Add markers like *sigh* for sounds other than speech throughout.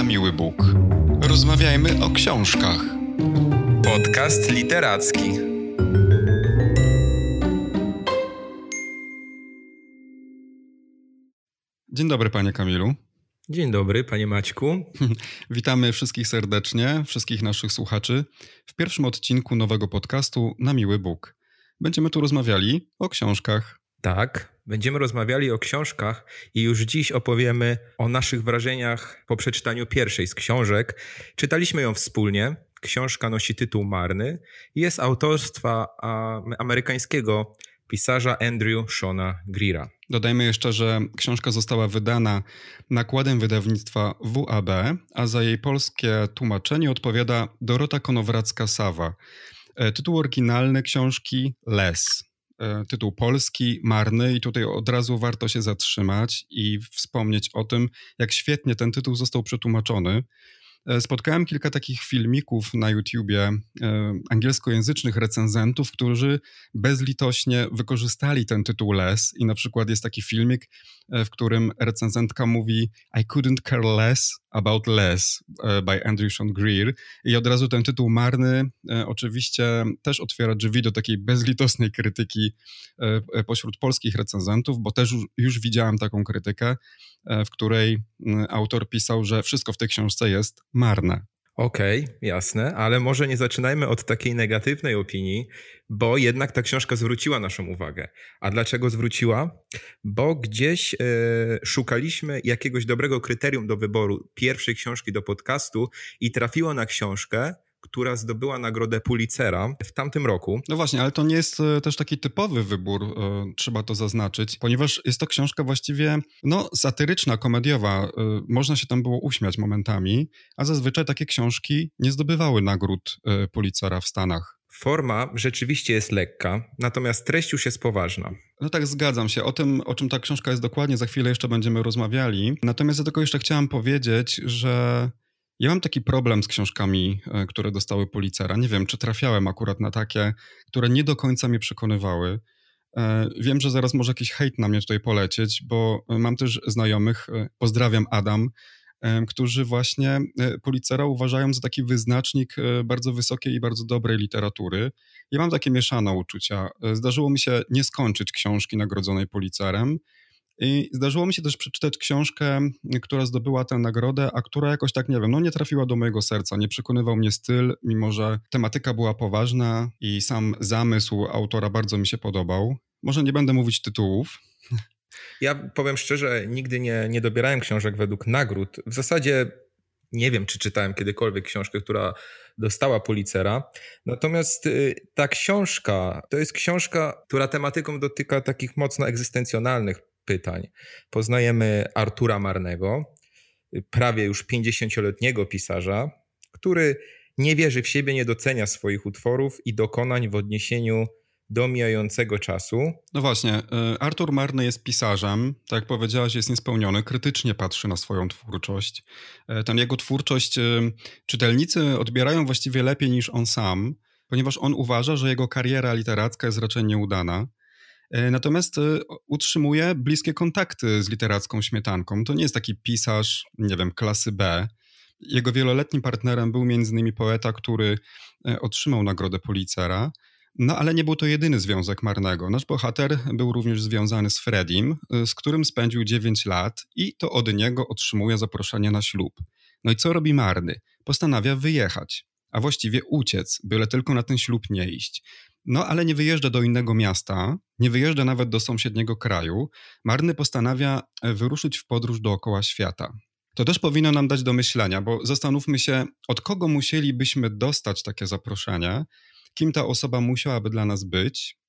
na miły Bóg. Rozmawiajmy o książkach. Podcast literacki. Dzień dobry, panie Kamilu. Dzień dobry, panie Maćku. *laughs* Witamy wszystkich serdecznie, wszystkich naszych słuchaczy w pierwszym odcinku nowego podcastu Na Miły Bóg. Będziemy tu rozmawiali o książkach. Tak, będziemy rozmawiali o książkach i już dziś opowiemy o naszych wrażeniach po przeczytaniu pierwszej z książek. Czytaliśmy ją wspólnie. Książka nosi tytuł Marny i jest autorstwa amerykańskiego pisarza Andrew Shona Greera. Dodajmy jeszcze, że książka została wydana nakładem wydawnictwa WAB, a za jej polskie tłumaczenie odpowiada Dorota Konowracka-Sawa. E, tytuł oryginalny książki Les. E, tytuł polski, marny, i tutaj od razu warto się zatrzymać i wspomnieć o tym, jak świetnie ten tytuł został przetłumaczony. E, spotkałem kilka takich filmików na YouTubie e, angielskojęzycznych recenzentów, którzy bezlitośnie wykorzystali ten tytuł Les. I na przykład jest taki filmik, e, w którym recenzentka mówi I couldn't care less about Les by Andrew Sean Greer. I od razu ten tytuł marny oczywiście też otwiera drzwi do takiej bezlitosnej krytyki pośród polskich recenzentów, bo też już widziałem taką krytykę, w której autor pisał, że wszystko w tej książce jest marne. Okej, okay, jasne, ale może nie zaczynajmy od takiej negatywnej opinii, bo jednak ta książka zwróciła naszą uwagę. A dlaczego zwróciła? Bo gdzieś e, szukaliśmy jakiegoś dobrego kryterium do wyboru pierwszej książki do podcastu i trafiło na książkę, która zdobyła nagrodę Pulitzera w tamtym roku. No właśnie, ale to nie jest e, też taki typowy wybór, e, trzeba to zaznaczyć, ponieważ jest to książka właściwie no, satyryczna, komediowa. E, można się tam było uśmiać momentami, a zazwyczaj takie książki nie zdobywały nagród Pulitzera w Stanach. Forma rzeczywiście jest lekka, natomiast treść już jest poważna. No tak, zgadzam się. O tym, o czym ta książka jest dokładnie, za chwilę jeszcze będziemy rozmawiali. Natomiast ja tylko jeszcze chciałem powiedzieć, że ja mam taki problem z książkami, e, które dostały Policera. Nie wiem, czy trafiałem akurat na takie, które nie do końca mnie przekonywały. E, wiem, że zaraz może jakiś hejt na mnie tutaj polecieć, bo mam też znajomych, e, pozdrawiam Adam, którzy właśnie Policera uważają za taki wyznacznik bardzo wysokiej i bardzo dobrej literatury. Ja mam takie mieszane uczucia. Zdarzyło mi się nie skończyć książki nagrodzonej Policerem, i zdarzyło mi się też przeczytać książkę, która zdobyła tę nagrodę, a która jakoś tak, nie wiem, no nie trafiła do mojego serca, nie przekonywał mnie styl, mimo że tematyka była poważna i sam zamysł autora bardzo mi się podobał. Może nie będę mówić tytułów. Ja powiem szczerze, nigdy nie, nie dobierałem książek według nagród. W zasadzie nie wiem, czy czytałem kiedykolwiek książkę, która dostała Policera. Natomiast y, ta książka to jest książka, która tematyką dotyka takich mocno egzystencjonalnych pytań. Poznajemy Artura Marnego, prawie już 50-letniego pisarza, który nie wierzy w siebie, nie docenia swoich utworów i dokonań w odniesieniu do mijającego czasu. No właśnie, y, Artur Marny jest pisarzem, tak jak powiedziałaś, jest niespełniony, krytycznie patrzy na swoją twórczość. Y, Tę jego twórczość y, czytelnicy odbierają właściwie lepiej niż on sam, ponieważ on uważa, że jego kariera literacka jest raczej nieudana. E, natomiast e, utrzymuje bliskie kontakty z literacką śmietanką. To nie jest taki pisarz, nie wiem, klasy B. Jego wieloletnim partnerem był m.in. poeta, który e, otrzymał nagrodę Policera. No ale nie był to jedyny związek Marnego. Nasz bohater był również związany z Fredim, z którym spędził 9 lat i to od niego otrzymuje zaproszenie na ślub. No i co robi Marny? Postanawia wyjechać, a właściwie uciec, byle tylko na ten ślub nie iść. No ale nie wyjeżdża do innego miasta, nie wyjeżdża nawet do sąsiedniego kraju. Marny postanawia e, wyruszyć w podróż dookoła świata. To też powinno nam dać do myślenia, bo zastanówmy się, od kogo musielibyśmy dostać takie zaproszenie, kim ta osoba musiałaby dla nas być,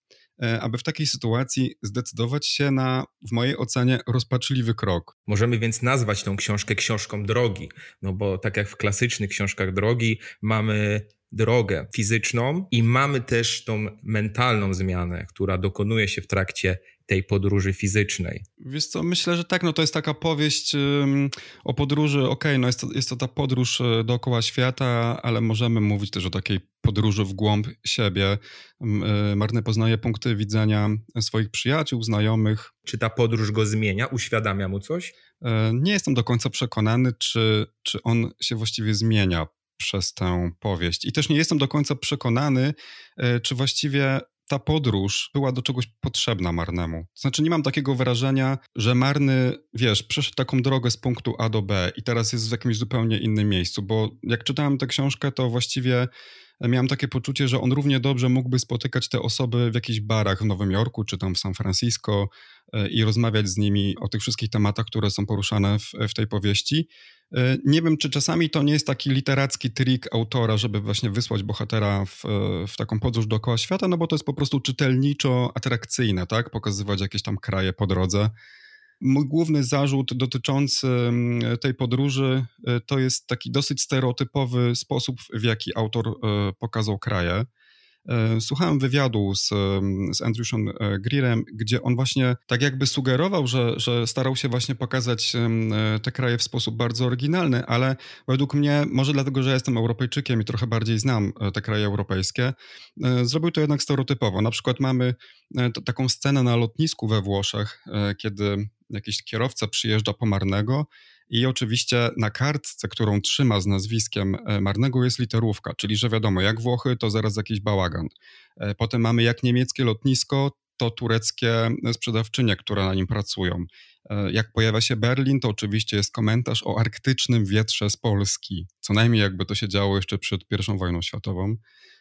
aby w takiej sytuacji zdecydować się na, w mojej ocenie, rozpaczliwy krok. Możemy więc nazwać tą książkę książką drogi, no bo tak jak w klasycznych książkach drogi mamy drogę fizyczną i mamy też tą mentalną zmianę, która dokonuje się w trakcie tej podróży fizycznej. Wiesz co, myślę, że tak, no to jest taka powieść um, o podróży, okej, okay, no jest to, jest to ta podróż e, dookoła świata, ale możemy mówić też o takiej podróży w głąb siebie. E, Marny poznaje punkty widzenia swoich przyjaciół, znajomych. Czy ta podróż go zmienia, uświadamia mu coś? E, nie jestem do końca przekonany, czy, czy on się właściwie zmienia przez tę powieść. I też nie jestem do końca przekonany, czy właściwie ta podróż była do czegoś potrzebna Marnemu. Znaczy, nie mam takiego wrażenia, że Marny, wiesz, przeszedł taką drogę z punktu A do B i teraz jest w jakimś zupełnie innym miejscu, bo jak czytałem tę książkę, to właściwie miałem takie poczucie, że on równie dobrze mógłby spotykać te osoby w jakichś barach w Nowym Jorku czy tam w San Francisco e, i rozmawiać z nimi o tych wszystkich tematach, które są poruszane w, w tej powieści. E, nie wiem, czy czasami to nie jest taki literacki trik autora, żeby właśnie wysłać bohatera w, w taką podróż dookoła świata, no bo to jest po prostu czytelniczo atrakcyjne, tak? Pokazywać jakieś tam kraje po drodze. Mój główny zarzut dotyczący mm, tej podróży e, to jest taki dosyć stereotypowy sposób, w jaki autor e, pokazał kraje. E, słuchałem wywiadu z, z Andrewsem e, Greerem, gdzie on właśnie tak jakby sugerował, że, że starał się właśnie pokazać e, te kraje w sposób bardzo oryginalny, ale według mnie, może dlatego, że jestem Europejczykiem i trochę bardziej znam te kraje europejskie, zrobił to jednak stereotypowo. Na przykład mamy taką scenę na lotnisku we Włoszech, kiedy jakiś kierowca przyjeżdża po Marnego i oczywiście na kartce, którą trzyma z nazwiskiem e, Marnego jest literówka, czyli że wiadomo, jak Włochy, to zaraz jakiś bałagan. E, potem mamy jak niemieckie lotnisko, to tureckie sprzedawczynie, które na nim pracują. E, jak pojawia się Berlin, to oczywiście jest komentarz o arktycznym wietrze z Polski. Co najmniej jakby to się działo jeszcze przed I wojną światową.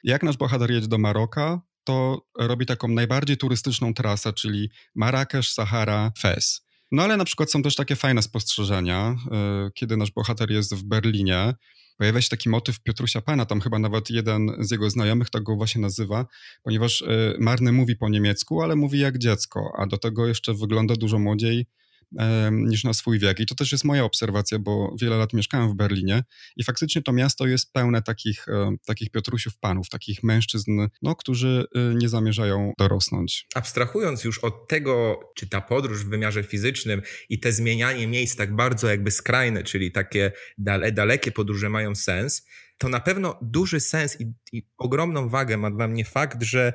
Jak nasz bohater jedzie do Maroka, to robi taką najbardziej turystyczną trasę, czyli Marrakesz, Sahara, Fez. No ale na przykład są też takie fajne spostrzeżenia, e, kiedy nasz bohater jest w Berlinie, pojawia się taki motyw Piotrusia Pana, tam chyba nawet jeden z jego znajomych tak go właśnie nazywa, ponieważ e, Marny mówi po niemiecku, ale mówi jak dziecko, a do tego jeszcze wygląda dużo młodziej niż na swój wiek. I to też jest moja obserwacja, bo wiele lat mieszkałem w Berlinie i faktycznie to miasto jest pełne takich, takich Piotrusiów panów, takich mężczyzn, no, którzy y, nie zamierzają dorosnąć. Abstrahując już od tego, czy ta podróż w wymiarze fizycznym i te zmienianie miejsc tak bardzo jakby skrajne, czyli takie dale, dalekie podróże mają sens, to na pewno duży sens i, i ogromną wagę ma dla mnie fakt, że,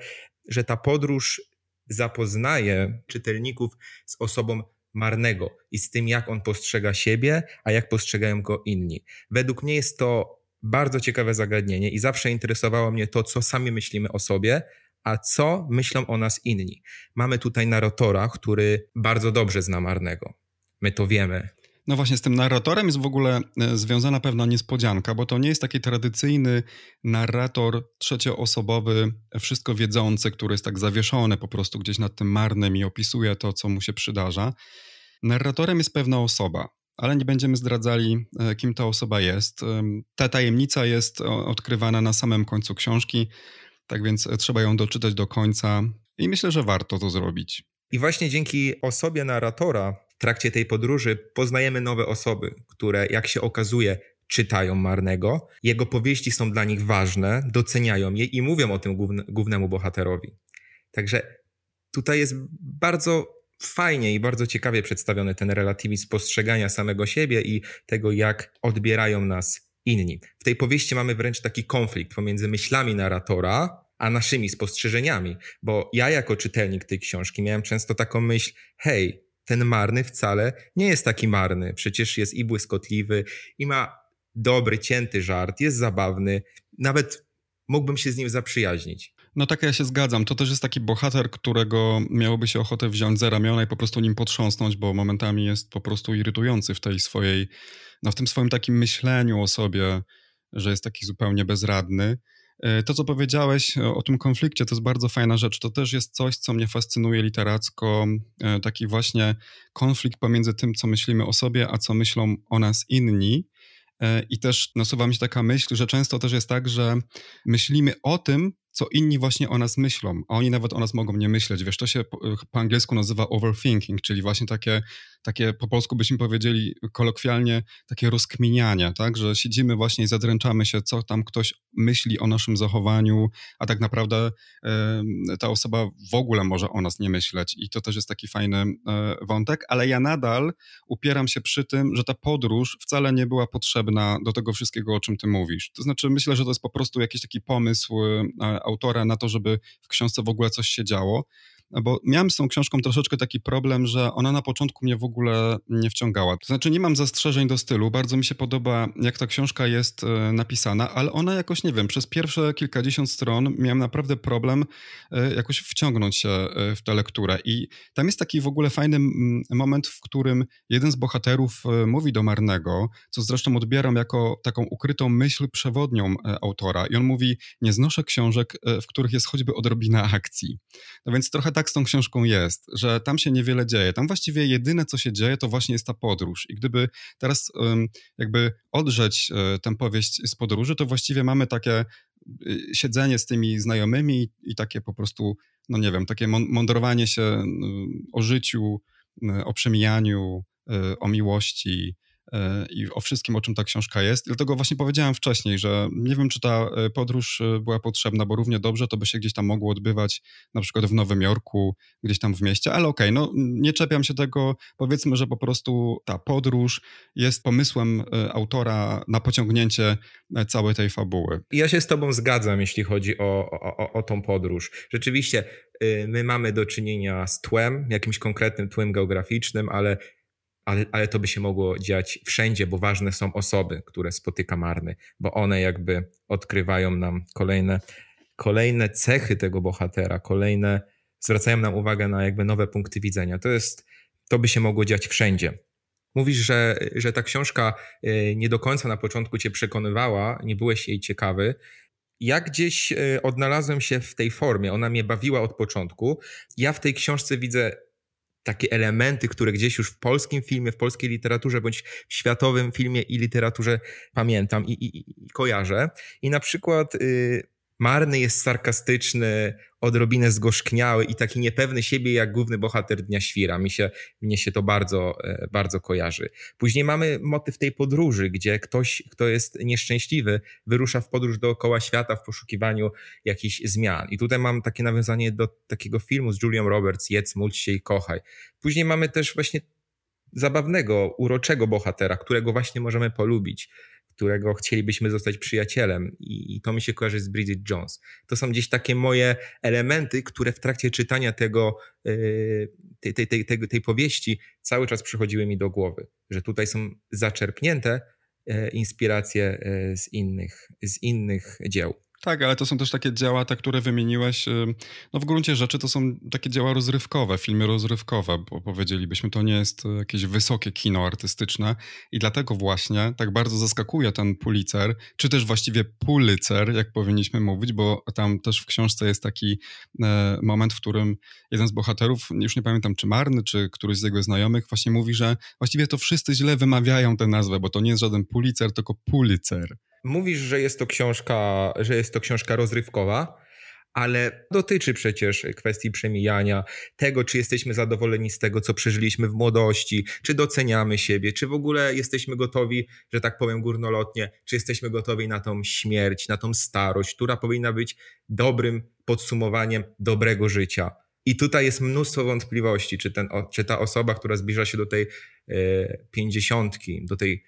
że ta podróż zapoznaje czytelników z osobą marnego i z tym, jak on postrzega siebie, a jak postrzegają go inni. Według mnie jest to bardzo ciekawe zagadnienie i zawsze interesowało mnie to, co sami myślimy o sobie, a co myślą o nas inni. Mamy tutaj narratora, który bardzo dobrze zna Marnego. My to wiemy. No właśnie, z tym narratorem jest w ogóle e, związana pewna niespodzianka, bo to nie jest taki tradycyjny narrator trzecioosobowy, wszystko wiedzący, który jest tak zawieszony po prostu gdzieś nad tym marnym i opisuje to, co mu się przydarza. Narratorem jest pewna osoba, ale nie będziemy zdradzali, e, kim ta osoba jest. Ta tajemnica jest odkrywana na samym końcu książki, tak więc e, trzeba ją doczytać do końca i myślę, że warto to zrobić. I właśnie dzięki osobie narratora w trakcie tej podróży poznajemy nowe osoby, które, jak się okazuje, czytają Marnego. Jego powieści są dla nich ważne, doceniają je i mówią o tym głównemu bohaterowi. Także tutaj jest bardzo fajnie i bardzo ciekawie przedstawiony ten relatywizm postrzegania samego siebie i tego, jak odbierają nas inni. W tej powieści mamy wręcz taki konflikt pomiędzy myślami narratora, a naszymi spostrzeżeniami, bo ja jako czytelnik tej książki miałem często taką myśl, hej, ten marny wcale nie jest taki marny, przecież jest i błyskotliwy, i ma dobry, cięty żart, jest zabawny, nawet mógłbym się z nim zaprzyjaźnić. No tak, ja się zgadzam. To też jest taki bohater, którego miałoby się ochotę wziąć za ramiona i po prostu nim potrząsnąć, bo momentami jest po prostu irytujący w tej swojej, no w tym swoim takim myśleniu o sobie, że jest taki zupełnie bezradny. E, to, co powiedziałeś o tym konflikcie, to jest bardzo fajna rzecz. To też jest coś, co mnie fascynuje literacko. E, taki właśnie konflikt pomiędzy tym, co myślimy o sobie, a co myślą o nas inni. E, I też nasuwa mi się taka myśl, że często też jest tak, że myślimy o tym, co inni właśnie o nas myślą, a oni nawet o nas mogą nie myśleć. Wiesz, to się po, po angielsku nazywa overthinking, czyli właśnie takie takie po polsku byśmy powiedzieli kolokwialnie, takie rozkminianie, tak, że siedzimy właśnie i zadręczamy się, co tam ktoś myśli o naszym zachowaniu, a tak naprawdę ta osoba w ogóle może o nas nie myśleć i to też jest taki fajny e, wątek, ale ja nadal upieram się przy tym, że ta podróż wcale nie była potrzebna do tego wszystkiego, o czym ty mówisz. To znaczy myślę, że to jest po prostu jakiś taki pomysł e, autora na to, żeby w książce w ogóle coś się działo. No bo miałem z tą książką troszeczkę taki problem, że ona na początku mnie w ogóle nie wciągała. To znaczy nie mam zastrzeżeń do stylu, bardzo mi się podoba jak ta książka jest e, napisana, ale ona jakoś, nie wiem, przez pierwsze kilkadziesiąt stron miałem naprawdę problem e, jakoś wciągnąć się e, w tę lekturę i tam jest taki w ogóle fajny moment, w którym jeden z bohaterów mówi do Marnego, co zresztą odbieram jako taką ukrytą myśl przewodnią autora i on mówi, nie znoszę książek, w których jest choćby odrobina akcji. No więc trochę tak z tą książką jest, że tam się niewiele dzieje. Tam właściwie jedyne, co się dzieje, to właśnie jest ta podróż. I gdyby teraz jakby odrzeć e, tę powieść z podróży, to właściwie mamy takie y, siedzenie z tymi znajomymi i takie po prostu, no nie wiem, takie mądrowanie się o życiu, o przemijaniu, e, o miłości, i o wszystkim, o czym ta książka jest. Dlatego właśnie powiedziałem wcześniej, że nie wiem, czy ta e, podróż e, była potrzebna, bo równie dobrze to by się gdzieś tam mogło odbywać na przykład w Nowym Jorku, gdzieś tam w mieście, ale okej, okay, no nie czepiam się tego. Powiedzmy, że po prostu ta podróż jest pomysłem autora na pociągnięcie całej tej fabuły. Ja się z tobą zgadzam, jeśli chodzi o, o, o tą podróż. Rzeczywiście y, my mamy do czynienia z tłem, jakimś konkretnym tłem geograficznym, ale ale, ale to by się mogło dziać wszędzie, bo ważne są osoby, które spotyka Marny, bo one jakby odkrywają nam kolejne, kolejne cechy tego bohatera, kolejne, zwracają nam uwagę na jakby nowe punkty widzenia. To jest, to by się mogło dziać wszędzie. Mówisz, że, że ta książka y, nie do końca na początku cię przekonywała, nie byłeś jej ciekawy. Ja gdzieś y, odnalazłem się w tej formie, ona mnie bawiła od początku. Ja w tej książce widzę takie elementy, które gdzieś już w polskim filmie, w polskiej literaturze bądź w światowym filmie i literaturze pamiętam i, i, i kojarzę. I na przykład y, Marny jest sarkastyczny, odrobinę zgorzkniały i taki niepewny siebie jak główny bohater Dnia Świra. Mi się, mnie się to bardzo, e, bardzo kojarzy. Później mamy motyw tej podróży, gdzie ktoś, kto jest nieszczęśliwy, wyrusza w podróż dookoła świata w poszukiwaniu jakichś zmian. I tutaj mam takie nawiązanie do takiego filmu z Julią Roberts, Jedz, módl się i kochaj. Później mamy też właśnie zabawnego, uroczego bohatera, którego właśnie możemy polubić którego chcielibyśmy zostać przyjacielem i, to mi się kojarzy z Bridget Jones. To są gdzieś takie moje elementy, które w trakcie czytania tego, yy, tej, tej, tej, tej, tej powieści cały czas przychodziły mi do głowy, że tutaj są zaczerpnięte yy, inspiracje yy, z innych, z innych dzieł. Tak, ale to są też takie dzieła, te, które wymieniłeś. No w gruncie rzeczy to są takie dzieła rozrywkowe, filmy rozrywkowe, bo powiedzielibyśmy, to nie jest e, jakieś wysokie kino artystyczne i dlatego właśnie tak bardzo zaskakuje ten Pulitzer, czy też właściwie Pulitzer, jak powinniśmy mówić, bo tam też w książce jest taki e, moment, w którym jeden z bohaterów, już nie pamiętam czy Marny, czy któryś z jego znajomych, właśnie mówi, że właściwie to wszyscy źle wymawiają tę nazwę, bo to nie jest żaden Pulitzer, tylko Pulitzer. Mówisz, że jest to książka, że jest to książka rozrywkowa, ale dotyczy przecież kwestii przemijania, tego, czy jesteśmy zadowoleni z tego, co przeżyliśmy w młodości, czy doceniamy siebie, czy w ogóle jesteśmy gotowi, że tak powiem górnolotnie, czy jesteśmy gotowi na tą śmierć, na tą starość, która powinna być dobrym podsumowaniem dobrego życia. I tutaj jest mnóstwo wątpliwości, czy, ten, czy ta osoba, która zbliża się do tej e, pięćdziesiątki, do tej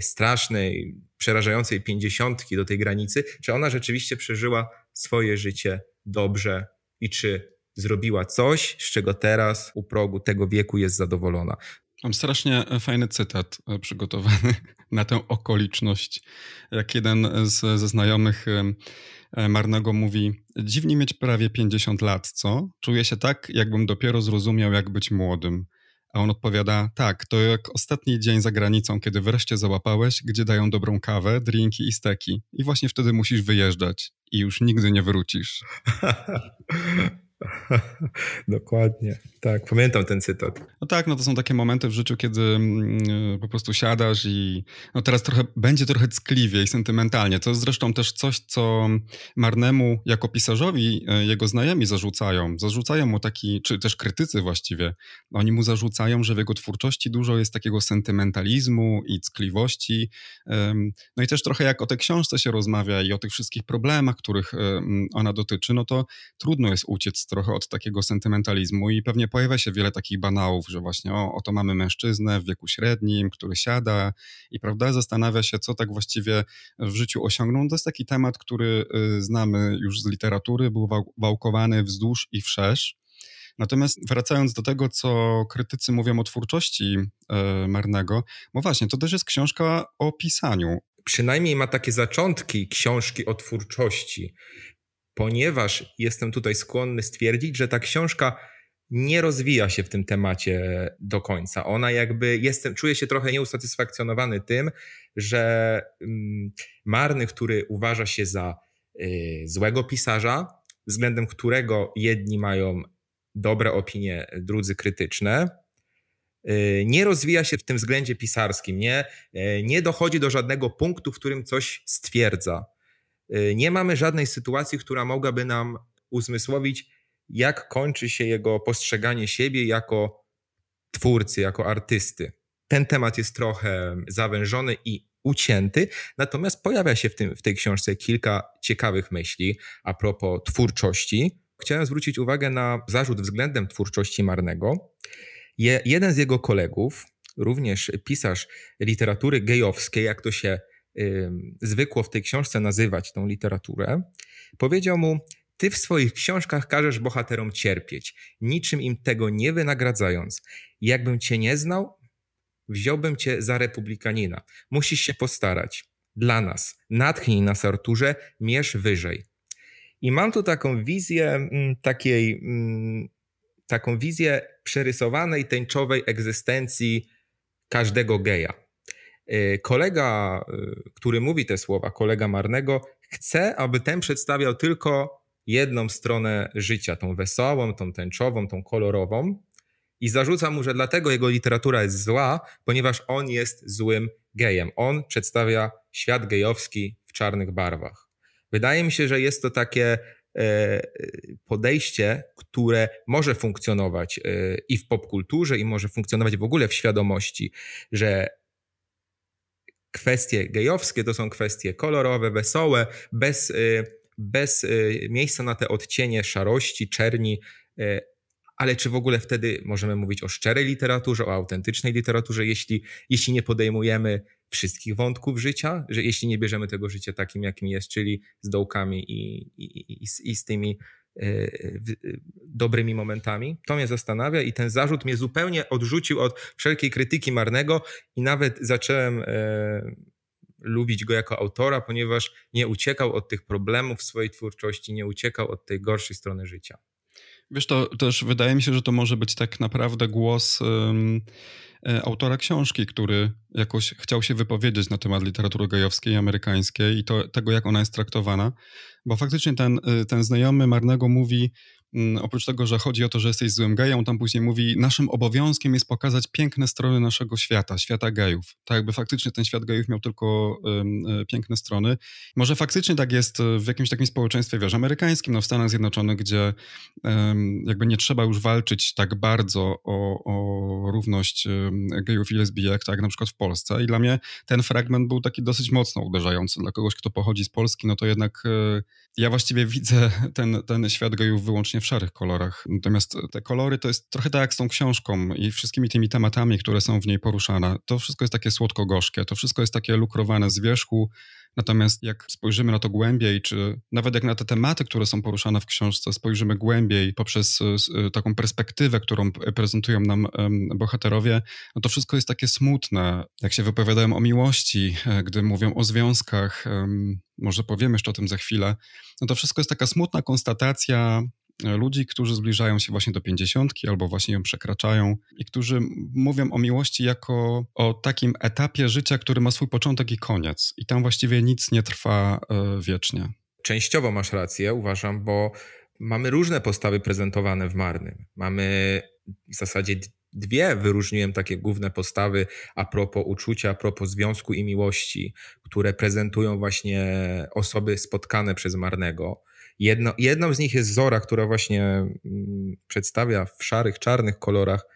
strasznej, przerażającej pięćdziesiątki do tej granicy, czy ona rzeczywiście przeżyła swoje życie dobrze i czy zrobiła coś, z czego teraz u progu tego wieku jest zadowolona. Mam strasznie fajny cytat e, przygotowany na tę okoliczność. Jak jeden z, ze znajomych e, Marnego mówi: Dziwnie mieć prawie 50 lat, co? Czuję się tak, jakbym dopiero zrozumiał, jak być młodym. A on odpowiada, tak, to jak ostatni dzień za granicą, kiedy wreszcie załapałeś, gdzie dają dobrą kawę, drinki i steki. I właśnie wtedy musisz wyjeżdżać i już nigdy nie wrócisz. *laughs* *laughs* Dokładnie. Tak, pamiętam ten cytat. No tak, no to są takie momenty w życiu, kiedy mm, po prostu siadasz i no teraz trochę będzie trochę ckliwie i sentymentalnie. To jest zresztą też coś, co Marnemu jako pisarzowi e, jego znajomi zarzucają. Zarzucają mu taki, czy też krytycy właściwie, oni mu zarzucają, że w jego twórczości dużo jest takiego sentymentalizmu i ckliwości. No i też trochę jak o tej książce się rozmawia i o tych wszystkich problemach, których ona dotyczy, no to trudno jest uciec trochę od takiego sentymentalizmu i pewnie pojawia się wiele takich banałów, że właśnie o, oto mamy mężczyznę w wieku średnim, który siada i prawda, zastanawia się, co tak właściwie w życiu osiągnął. To jest taki temat, który y, znamy już z literatury, był wałkowany wzdłuż i wszerz. Natomiast wracając do tego, co krytycy mówią o twórczości y, Marnego, bo właśnie, to też jest książka o pisaniu. Przynajmniej ma takie zaczątki książki o twórczości ponieważ jestem tutaj skłonny stwierdzić, że ta książka nie rozwija się w tym temacie do końca. Ona jakby, jestem, czuję się trochę nieusatysfakcjonowany tym, że mm, Marny, który uważa się za y, złego pisarza, względem którego jedni mają dobre opinie, drudzy krytyczne, y, nie rozwija się w tym względzie pisarskim, nie, y, nie dochodzi do żadnego punktu, w którym coś stwierdza. Y, nie mamy żadnej sytuacji, która mogłaby nam uzmysłowić, jak kończy się jego postrzeganie siebie jako twórcy, jako artysty. Ten temat jest trochę zawężony i ucięty, natomiast pojawia się w, tym, w tej książce kilka ciekawych myśli a propos twórczości. Chciałem zwrócić uwagę na zarzut względem twórczości Marnego. Je, jeden z jego kolegów, również pisarz literatury gejowskiej, jak to się zwykło w tej książce nazywać tą literaturę, powiedział mu: Ty w swoich książkach każesz bohaterom cierpieć, niczym im tego nie wynagradzając. Jakbym cię nie znał, wziąłbym cię za republikanina. Musisz się postarać. Dla nas. Natchnij nas, Arturze, mierz wyżej. I mam tu taką wizję mm, takiej, mm, taką wizję przerysowanej, tęczowej egzystencji każdego geja. Y, kolega, y, który mówi te słowa, kolega Marnego, chce, aby ten przedstawiał tylko jedną stronę życia, tą wesołą, tą tęczową, tą kolorową. I zarzuca mu, że dlatego jego literatura jest zła, ponieważ on jest złym gejem. On przedstawia świat gejowski w czarnych barwach. Wydaje mi się, że jest to takie e, podejście, które może funkcjonować e, i w popkulturze, i może funkcjonować w ogóle w świadomości, że kwestie gejowskie to są kwestie kolorowe, wesołe, bez, y, bez y, miejsca na te odcienie szarości, czerni. Y, ale czy w ogóle wtedy możemy mówić o szczerej literaturze, o autentycznej literaturze, jeśli, jeśli nie podejmujemy wszystkich wątków życia, że jeśli nie bierzemy tego życia takim, jakim jest, czyli z dołkami i, i, i, i z tymi E, dobrymi momentami. To mnie zastanawia i ten zarzut mnie zupełnie odrzucił od wszelkiej krytyki Marnego i nawet zacząłem e, lubić go jako autora, ponieważ nie uciekał od tych problemów swojej twórczości, nie uciekał od tej gorszej strony życia. Wiesz, to też wydaje mi się, że to może być tak naprawdę głos um, autora książki, który jakoś chciał się wypowiedzieć na temat literatury gejowskiej amerykańskiej i to, tego, jak ona jest traktowana. Bo faktycznie ten, y, ten znajomy Marnego mówi, oprócz tego, że chodzi o to, że jesteś złym gejem, tam później mówi, naszym obowiązkiem jest pokazać piękne strony naszego świata, świata gejów. Tak jakby faktycznie ten świat gejów miał tylko um, piękne strony. Może faktycznie tak jest w jakimś takim społeczeństwie, wiesz, amerykańskim, no w Stanach Zjednoczonych, gdzie jakby nie trzeba już walczyć tak bardzo o, o równość gejów i lesbijek, tak jak na przykład w Polsce. I dla mnie ten fragment był taki dosyć mocno uderzający. Dla kogoś, kto pochodzi z Polski, no to jednak e, ja właściwie widzę ten, ten świat gejów wyłącznie w szarych kolorach. Natomiast te kolory to jest trochę tak jak z tą książką i wszystkimi tymi tematami, które są w niej poruszane. To wszystko jest takie słodko-gorzkie, to wszystko jest takie lukrowane z wierzchu, Natomiast jak spojrzymy na to głębiej, czy nawet jak na te tematy, które są poruszane w książce, spojrzymy głębiej poprzez e, taką perspektywę, którą prezentują nam bohaterowie, no to wszystko jest takie smutne. Jak się wypowiadają o miłości, e, gdy mówią o związkach, może powiemy jeszcze o tym za chwilę, no to wszystko jest taka smutna konstatacja ludzi, którzy zbliżają się właśnie do pięćdziesiątki albo właśnie ją przekraczają i którzy mówią o miłości jako o takim etapie życia, który ma swój początek i koniec i tam właściwie nic nie trwa e, wiecznie. Częściowo masz rację, uważam, bo mamy różne postawy prezentowane w Marnym. Mamy w zasadzie dwie wyróżniłem takie główne postawy a propos uczucia, a propos związku i miłości, które prezentują właśnie osoby spotkane przez Marnego. Jedno, jedną z nich jest Zora, która właśnie mm, przedstawia w szarych, czarnych kolorach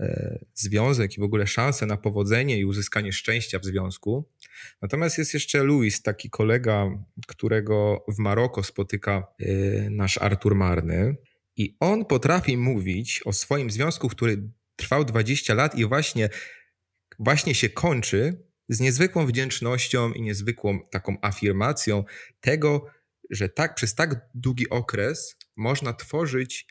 e, związek i w ogóle szansę na powodzenie i uzyskanie szczęścia w związku. Natomiast jest jeszcze Louis, taki kolega, którego w Maroko spotyka e, nasz Artur Marny. I on potrafi mówić o swoim związku, który trwał 20 lat i właśnie, właśnie się kończy z niezwykłą wdzięcznością i niezwykłą taką afirmacją tego, że tak przez tak długi okres można tworzyć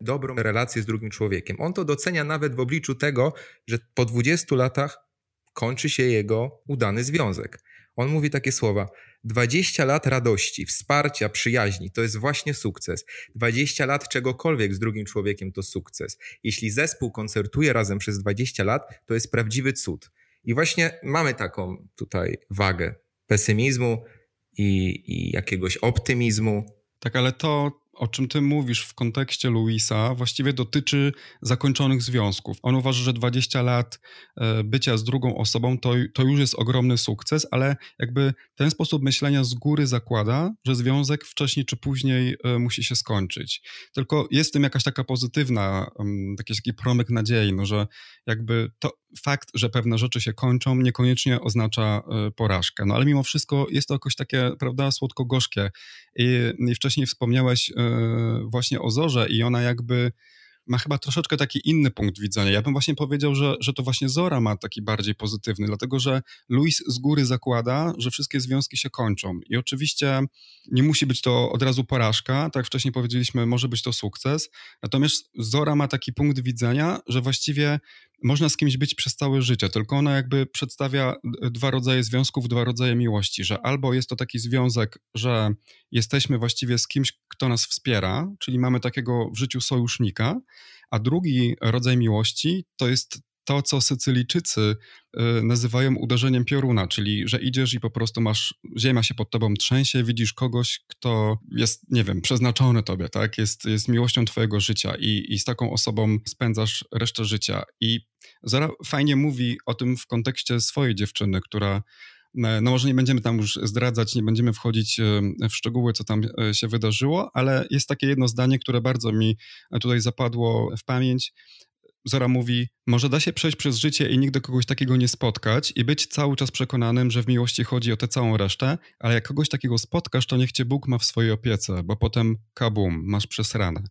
dobrą relację z drugim człowiekiem. On to docenia nawet w obliczu tego, że po 20 latach kończy się jego udany związek. On mówi takie słowa: 20 lat radości, wsparcia, przyjaźni to jest właśnie sukces. 20 lat czegokolwiek z drugim człowiekiem to sukces. Jeśli zespół koncertuje razem przez 20 lat, to jest prawdziwy cud. I właśnie mamy taką tutaj wagę pesymizmu i, i jakiegoś optymizmu. Tak, ale to o czym ty mówisz w kontekście Luisa, właściwie dotyczy zakończonych związków. On uważa, że 20 lat e, bycia z drugą osobą to, to już jest ogromny sukces, ale jakby ten sposób myślenia z góry zakłada, że związek wcześniej czy później e, musi się skończyć. Tylko jest w tym jakaś taka pozytywna, taki, taki promyk nadziei, no, że jakby to fakt, że pewne rzeczy się kończą, niekoniecznie oznacza e, porażkę. No ale mimo wszystko jest to jakoś takie, prawda, słodko-gorzkie. I, i wcześniej wspomniałeś właśnie o Zorze i ona jakby ma chyba troszeczkę taki inny punkt widzenia. Ja bym właśnie powiedział, że, że to właśnie Zora ma taki bardziej pozytywny, dlatego że Luis z góry zakłada, że wszystkie związki się kończą. I oczywiście nie musi być to od razu porażka, tak jak wcześniej powiedzieliśmy, może być to sukces. Natomiast Zora ma taki punkt widzenia, że właściwie można z kimś być przez całe życie, tylko ona jakby przedstawia dwa rodzaje związków, dwa rodzaje miłości, że albo jest to taki związek, że jesteśmy właściwie z kimś, kto nas wspiera, czyli mamy takiego w życiu sojusznika, a drugi rodzaj miłości to jest to, co Sycylijczycy y, nazywają uderzeniem pioruna, czyli że idziesz i po prostu masz, ziemia się pod tobą trzęsie, widzisz kogoś, kto jest, nie wiem, przeznaczony tobie, tak? Jest, jest miłością twojego życia i, i z taką osobą spędzasz resztę życia. I Zara fajnie mówi o tym w kontekście swojej dziewczyny, która no, no może nie będziemy tam już zdradzać, nie będziemy wchodzić y, w szczegóły, co tam y, się wydarzyło, ale jest takie jedno zdanie, które bardzo mi tutaj zapadło w pamięć. Zora mówi, może da się przejść przez życie i nigdy kogoś takiego nie spotkać i być cały czas przekonanym, że w miłości chodzi o tę całą resztę, ale jak kogoś takiego spotkasz, to niech cię Bóg ma w swojej opiece, bo potem kabum, masz przesranę.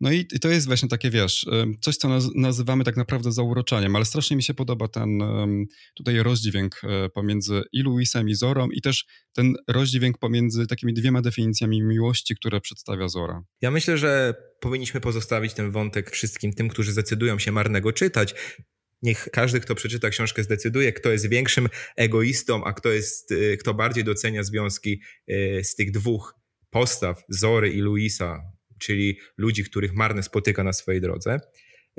No i, i to jest właśnie takie, wiesz, coś, co naz nazywamy tak naprawdę zauroczeniem, ale strasznie mi się podoba ten tutaj rozdźwięk e, pomiędzy i Luisem i Zorą i też ten rozdźwięk pomiędzy takimi dwiema definicjami miłości, które przedstawia Zora. Ja myślę, że powinniśmy pozostawić ten wątek wszystkim tym, którzy zdecydują się marnego czytać. Niech każdy, kto przeczyta książkę, zdecyduje, kto jest większym egoistą, a kto, jest, y, kto bardziej docenia związki y, z tych dwóch postaw, Zory i Luisa, czyli ludzi, których marne spotyka na swojej drodze.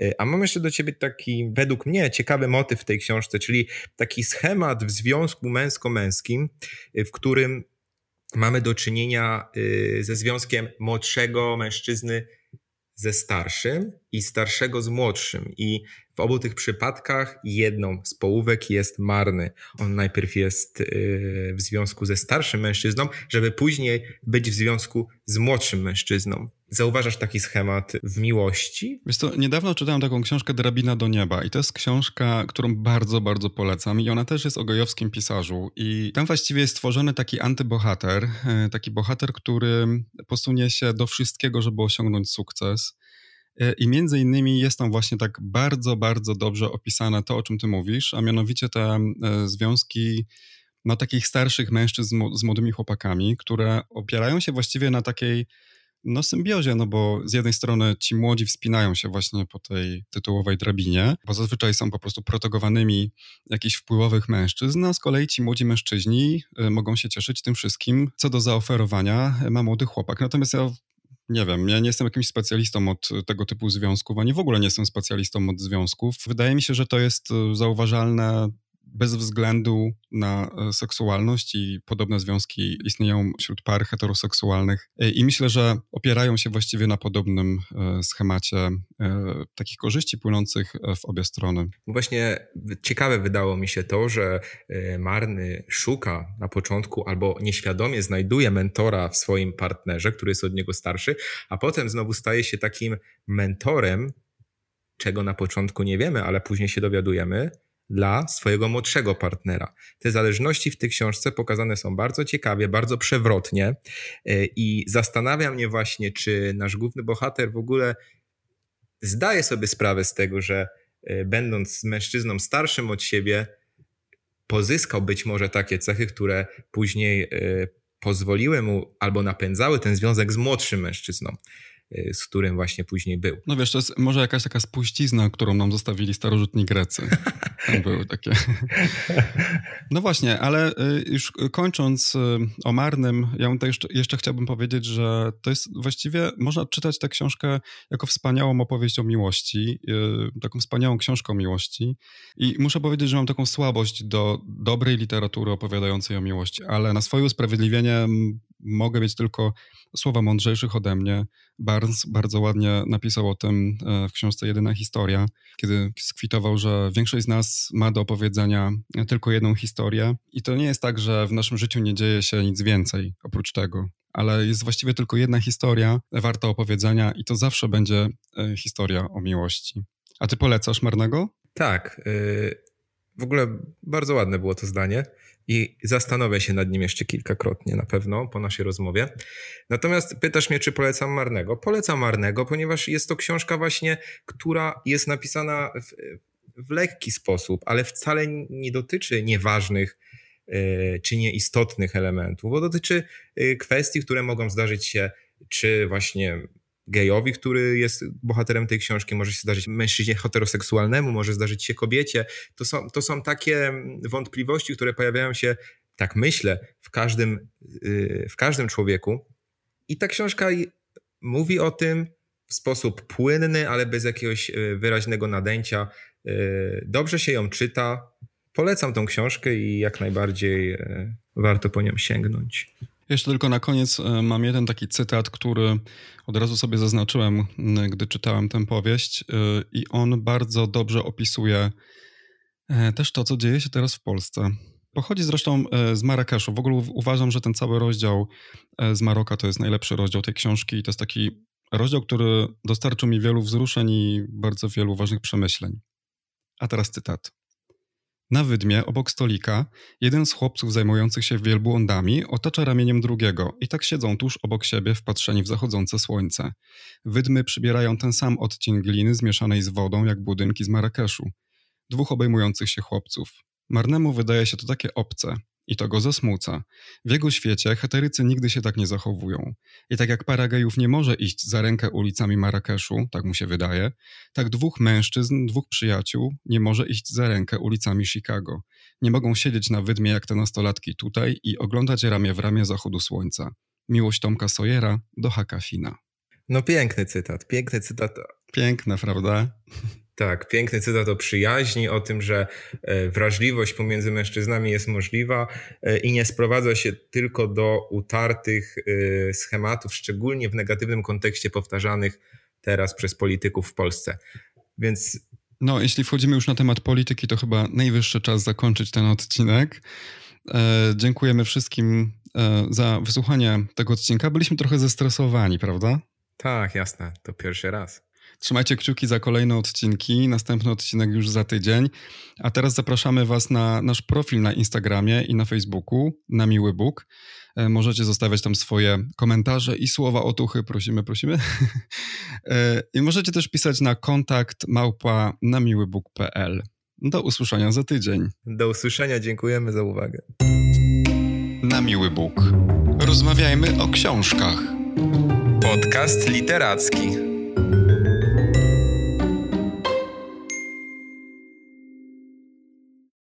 Y, a mam jeszcze do ciebie taki, według mnie, ciekawy motyw w tej książce, czyli taki schemat w związku męsko-męskim, w którym mamy do czynienia ze związkiem młodszego mężczyzny ze starszym i starszego z młodszym. I w obu tych przypadkach jedną z połówek jest marny. On najpierw jest y, w związku ze starszym mężczyzną, żeby później być w związku z młodszym mężczyzną. Zauważasz taki schemat w miłości? Wiesz co, niedawno czytałem taką książkę Drabina do nieba i to jest książka, którą bardzo, bardzo polecam i ona też jest o gojowskim pisarzu i tam właściwie jest stworzony taki antybohater, e, taki bohater, który posunie się do wszystkiego, żeby osiągnąć sukces. E, I między innymi jest tam właśnie tak bardzo, bardzo dobrze opisane to, o czym ty mówisz, a mianowicie te e, związki no, takich starszych mężczyzn z młodymi chłopakami, które opierają się właściwie na takiej no, symbiozie, no bo z jednej strony ci młodzi wspinają się właśnie po tej tytułowej drabinie, bo zazwyczaj są po prostu protagowanymi jakichś wpływowych mężczyzn, a z kolei ci młodzi mężczyźni y, mogą się cieszyć tym wszystkim, co do zaoferowania ma młody chłopak. Natomiast ja nie wiem, ja nie jestem jakimś specjalistą od tego typu związków, ani w ogóle nie jestem specjalistą od związków. Wydaje mi się, że to jest y, zauważalne bez względu na e, seksualność i podobne związki istnieją wśród par heteroseksualnych. E, I myślę, że opierają się właściwie na podobnym e, schemacie takich korzyści płynących w obie strony. Właśnie ciekawe wydało mi się to, że Marny szuka na początku albo nieświadomie znajduje mentora w swoim partnerze, który jest od niego starszy, a potem znowu staje się takim mentorem, czego na początku nie wiemy, ale później się dowiadujemy, dla swojego młodszego partnera. Te zależności w tej książce pokazane są bardzo ciekawie, bardzo przewrotnie e, i zastanawia mnie właśnie, czy nasz główny bohater w ogóle zdaje sobie sprawę z tego, że e, będąc mężczyzną starszym od siebie, pozyskał być może takie cechy, które później e, pozwoliły mu albo napędzały ten związek z młodszym mężczyzną. Y, z którym właśnie później był. No wiesz, to jest może jakaś taka spuścizna, którą nam zostawili starożytni Grecy. Tam *laughs* były takie. No właśnie, ale y, już kończąc y, o Marnym, ja jeszcze, jeszcze chciałbym powiedzieć, że to jest właściwie, można czytać tę książkę jako wspaniałą opowieść o miłości, taką wspaniałą książkę o miłości i muszę powiedzieć, że mam taką słabość do dobrej literatury opowiadającej o miłości, ale na swoje usprawiedliwienie mogę mieć tylko słowa mądrzejszych ode mnie. Barnes bardzo ładnie napisał o tym e, w książce Jedyna Historia, kiedy skwitował, że większość z nas ma do opowiedzenia tylko jedną historię i to nie jest tak, że w naszym życiu nie dzieje się nic więcej oprócz tego, ale jest właściwie tylko jedna historia warta opowiedzenia i to zawsze będzie e, historia o miłości. A ty polecasz Marnego? Tak. W ogóle bardzo ładne było to zdanie i zastanowię się nad nim jeszcze kilkakrotnie na pewno po naszej rozmowie. Natomiast pytasz mnie, czy polecam Marnego. Polecam Marnego, ponieważ jest to książka właśnie, która jest napisana w, w lekki sposób, ale wcale nie dotyczy nieważnych yy, czy nieistotnych elementów, bo dotyczy yy, kwestii, które mogą zdarzyć się czy właśnie gejowi, który jest bohaterem tej książki, może się zdarzyć mężczyźnie heteroseksualnemu, może zdarzyć się kobiecie. To są, to są takie wątpliwości, które pojawiają się, tak myślę, w każdym, y, w każdym człowieku. I ta książka mówi o tym w sposób płynny, ale bez jakiegoś y, wyraźnego nadęcia. Y, dobrze się ją czyta. Polecam tą książkę i jak najbardziej warto po nią sięgnąć. Jeszcze tylko na koniec e, mam jeden taki cytat, który od razu sobie zaznaczyłem, gdy czytałem tę powieść, e, i on bardzo dobrze opisuje e, też to, co dzieje się teraz w Polsce. Pochodzi zresztą z Marrakeszu. W ogóle uważam, że ten cały rozdział z Maroka to jest najlepszy rozdział tej książki i to jest taki rozdział, który dostarczył mi wielu wzruszeń i bardzo wielu ważnych przemyśleń. A teraz cytat. Na wydmie, obok stolika, jeden z chłopców zajmujących się wielbłądami otacza ramieniem drugiego i tak siedzą tuż obok siebie wpatrzeni w zachodzące słońce. Wydmy przybierają ten sam odcień gliny zmieszanej z wodą jak budynki z Marrakeszu. Dwóch obejmujących się chłopców. Marnemu wydaje się to takie obce, i to go zasmuca. W jego świecie heterycy nigdy się tak nie zachowują. I tak jak para gejów nie może iść za rękę ulicami Marrakeszu, tak mu się wydaje, tak dwóch mężczyzn, dwóch przyjaciół nie może iść za rękę ulicami Chicago. Nie mogą siedzieć na wydmie jak te nastolatki tutaj i oglądać ramię w ramię zachodu słońca. Miłość Tomka Sawyera do Haka Fina. No piękny cytat, piękny cytat. Piękne, prawda? Tak, piękny cytat o przyjaźni, o tym, że e, wrażliwość pomiędzy mężczyznami jest możliwa e, i nie sprowadza się tylko do utartych e, schematów, szczególnie w negatywnym kontekście powtarzanych teraz przez polityków w Polsce. Więc. No, jeśli wchodzimy już na temat polityki, to chyba najwyższy czas zakończyć ten odcinek. dziękujemy wszystkim za wysłuchanie tego odcinka. Byliśmy trochę zestresowani, prawda? Tak, jasne, to pierwszy raz. Trzymajcie kciuki za kolejne odcinki. Następny odcinek już za tydzień. A teraz zapraszamy Was na nasz profil na Instagramie i na Facebooku, na Miły Bóg. E, możecie zostawiać tam swoje komentarze i słowa otuchy. Prosimy, prosimy. *laughs* E, I możecie też pisać na kontakt małpa na miłybóg.pl. Do usłyszenia za tydzień. Do usłyszenia, dziękujemy za uwagę. Na Miły Bóg. Rozmawiajmy o książkach. Podcast literacki.